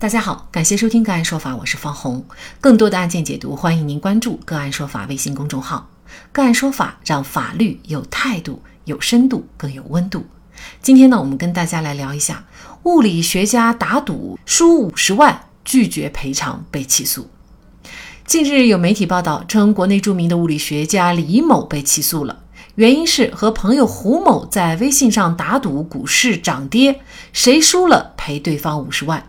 大家好，感谢收听个案说法，我是方红。更多的案件解读，欢迎您关注个案说法微信公众号。个案说法让法律有态度、有深度、更有温度。今天呢，我们跟大家来聊一下物理学家打赌输五十万，拒绝赔偿被起诉。近日有媒体报道称，国内著名的物理学家李某被起诉了，原因是和朋友胡某在微信上打赌股市涨跌，谁输了赔对方五十万。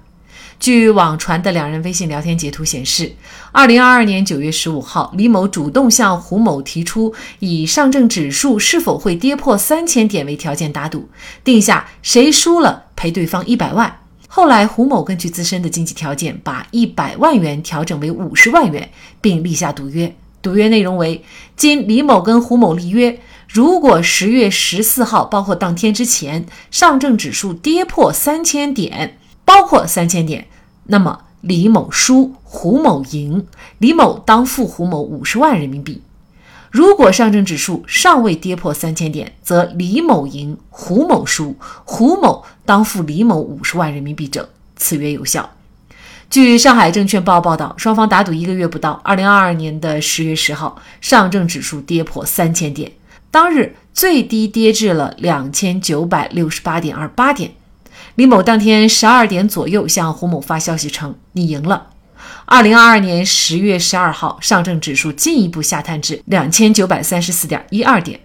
据网传的两人微信聊天截图显示，二零二二年九月十五号，李某主动向胡某提出以上证指数是否会跌破三千点为条件打赌，定下谁输了赔对方一百万。后来，胡某根据自身的经济条件，把一百万元调整为五十万元，并立下赌约。赌约内容为：今李某跟胡某立约，如果十月十四号，包括当天之前，上证指数跌破三千点。包括三千点，那么李某输，胡某赢，李某当付胡某五十万人民币。如果上证指数尚未跌破三千点，则李某赢，胡某输，胡某当付李某五十万人民币整，此约有效。据上海证券报报道，双方打赌一个月不到，二零二二年的十月十号，上证指数跌破三千点，当日最低跌至了两千九百六十八点二八点。李某当天十二点左右向胡某发消息称：“你赢了。”二零二二年十月十二号，上证指数进一步下探至两千九百三十四点一二点。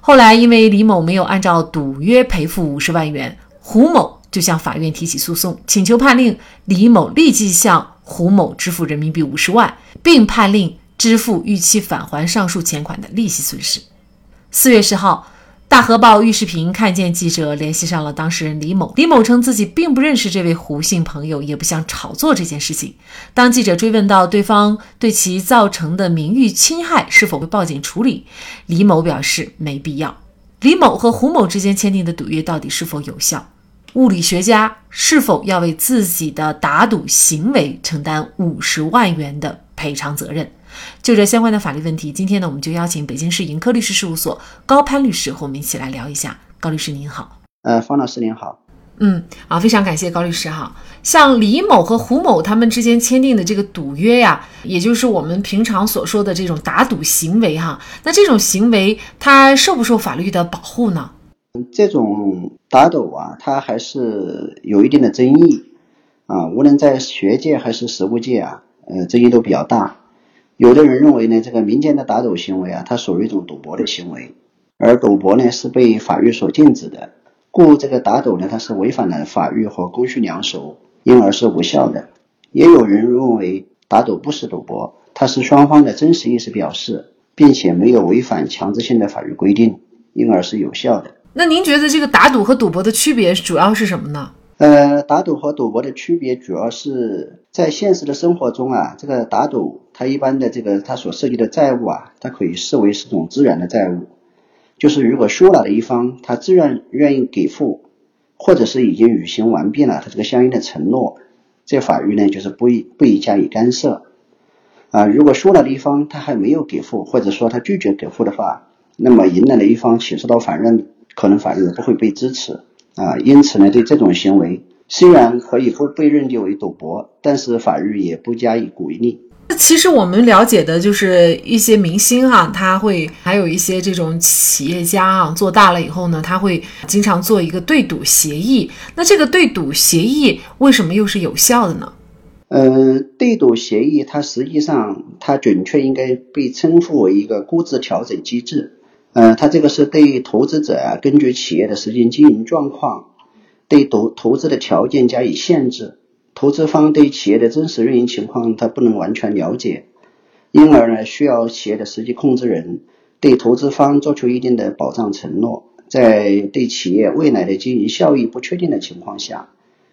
后来，因为李某没有按照赌约赔付五十万元，胡某就向法院提起诉讼，请求判令李某立即向胡某支付人民币五十万，并判令支付逾期返还上述钱款的利息损失。四月十号。大河报玉视频看见记者联系上了当事人李某，李某称自己并不认识这位胡姓朋友，也不想炒作这件事情。当记者追问到对方对其造成的名誉侵害是否会报警处理，李某表示没必要。李某和胡某之间签订的赌约到底是否有效？物理学家是否要为自己的打赌行为承担五十万元的赔偿责任？就这相关的法律问题，今天呢，我们就邀请北京市盈科律师事务所高攀律师和我们一起来聊一下。高律师您好，呃，方老师您好，嗯，啊，非常感谢高律师哈。像李某和胡某他们之间签订的这个赌约呀，也就是我们平常所说的这种打赌行为哈，那这种行为它受不受法律的保护呢？这种打赌啊，它还是有一定的争议啊，无论在学界还是实务界啊，呃，争议都比较大。有的人认为呢，这个民间的打赌行为啊，它属于一种赌博的行为，而赌博呢是被法律所禁止的，故这个打赌呢，它是违反了法律和公序良俗，因而是无效的。也有人认为打赌不是赌博，它是双方的真实意思表示，并且没有违反强制性的法律规定，因而是有效的。那您觉得这个打赌和赌博的区别主要是什么呢？呃，打赌和赌博的区别主要是在现实的生活中啊，这个打赌它一般的这个它所涉及的债务啊，它可以视为是种自然的债务，就是如果输了的一方他自愿愿意给付，或者是已经履行完毕了他这个相应的承诺，这法律呢就是不不宜加以干涉啊。如果输了的一方他还没有给付，或者说他拒绝给付的话，那么赢了的一方起诉到法院，可能法律不会被支持。啊，因此呢，对这种行为虽然可以不被认定为赌博，但是法律也不加以鼓励。那其实我们了解的就是一些明星哈，他会还有一些这种企业家啊，做大了以后呢，他会经常做一个对赌协议。那这个对赌协议为什么又是有效的呢？呃，对赌协议它实际上它准确应该被称呼为一个估值调整机制。呃，它这个是对投资者啊，根据企业的实际经营状况，对投投资的条件加以限制。投资方对企业的真实运营情况，他不能完全了解，因而呢，需要企业的实际控制人对投资方做出一定的保障承诺，在对企业未来的经营效益不确定的情况下，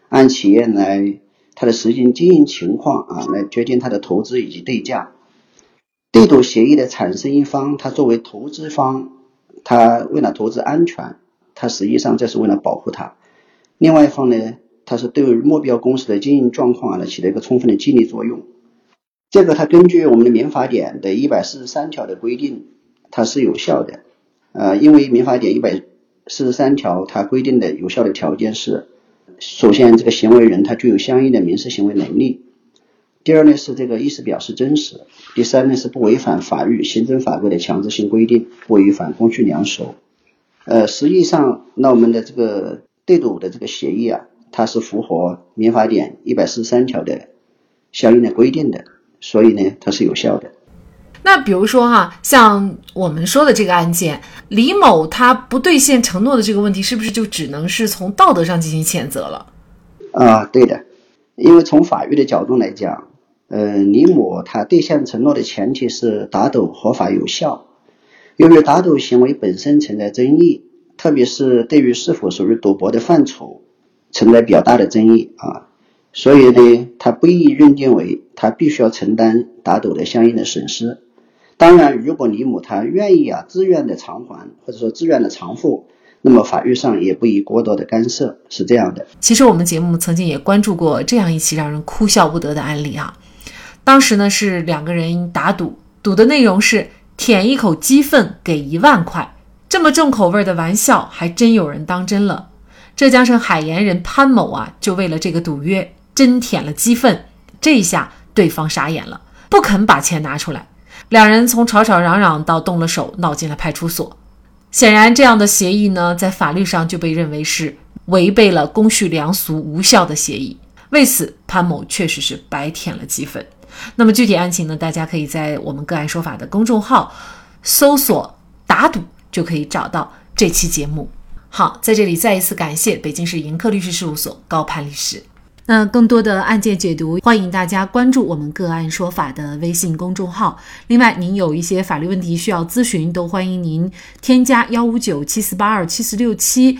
按企业来它的实际经营情况啊，来决定它的投资以及对价。对赌协议的产生一方，他作为投资方，他为了投资安全，他实际上这是为了保护他；另外一方呢，他是对目标公司的经营状况啊，起到一个充分的激励作用。这个他根据我们的民法典的一百四十三条的规定，它是有效的。呃，因为民法典一百四十三条它规定的有效的条件是，首先这个行为人他具有相应的民事行为能力。第二呢是这个意思表示真实。第三呢是不违反法律、行政法规的强制性规定，不违反公序良俗。呃，实际上那我们的这个对赌的这个协议啊，它是符合民法典一百四十三条的相应的规定的，所以呢它是有效的。那比如说哈，像我们说的这个案件，李某他不兑现承诺的这个问题，是不是就只能是从道德上进行谴责了？啊，对的，因为从法律的角度来讲。呃，李某他兑现承诺的前提是打赌合法有效。由于打赌行为本身存在争议，特别是对于是否属于赌博的范畴存在比较大的争议啊，所以呢，他不宜认定为他必须要承担打赌的相应的损失。当然，如果李某他愿意啊，自愿的偿还或者说自愿的偿付，那么法律上也不宜过多的干涉，是这样的。其实我们节目曾经也关注过这样一起让人哭笑不得的案例啊。当时呢是两个人打赌，赌的内容是舔一口鸡粪给一万块，这么重口味的玩笑还真有人当真了。浙江省海盐人潘某啊，就为了这个赌约真舔了鸡粪，这一下对方傻眼了，不肯把钱拿出来。两人从吵吵嚷嚷到动了手，闹进了派出所。显然，这样的协议呢，在法律上就被认为是违背了公序良俗、无效的协议。为此，潘某确实是白舔了鸡粪。那么具体案情呢？大家可以在我们个案说法的公众号搜索“打赌”，就可以找到这期节目。好，在这里再一次感谢北京市盈科律师事务所高攀律师。那更多的案件解读，欢迎大家关注我们个案说法的微信公众号。另外，您有一些法律问题需要咨询，都欢迎您添加幺五九七四八二七四六七。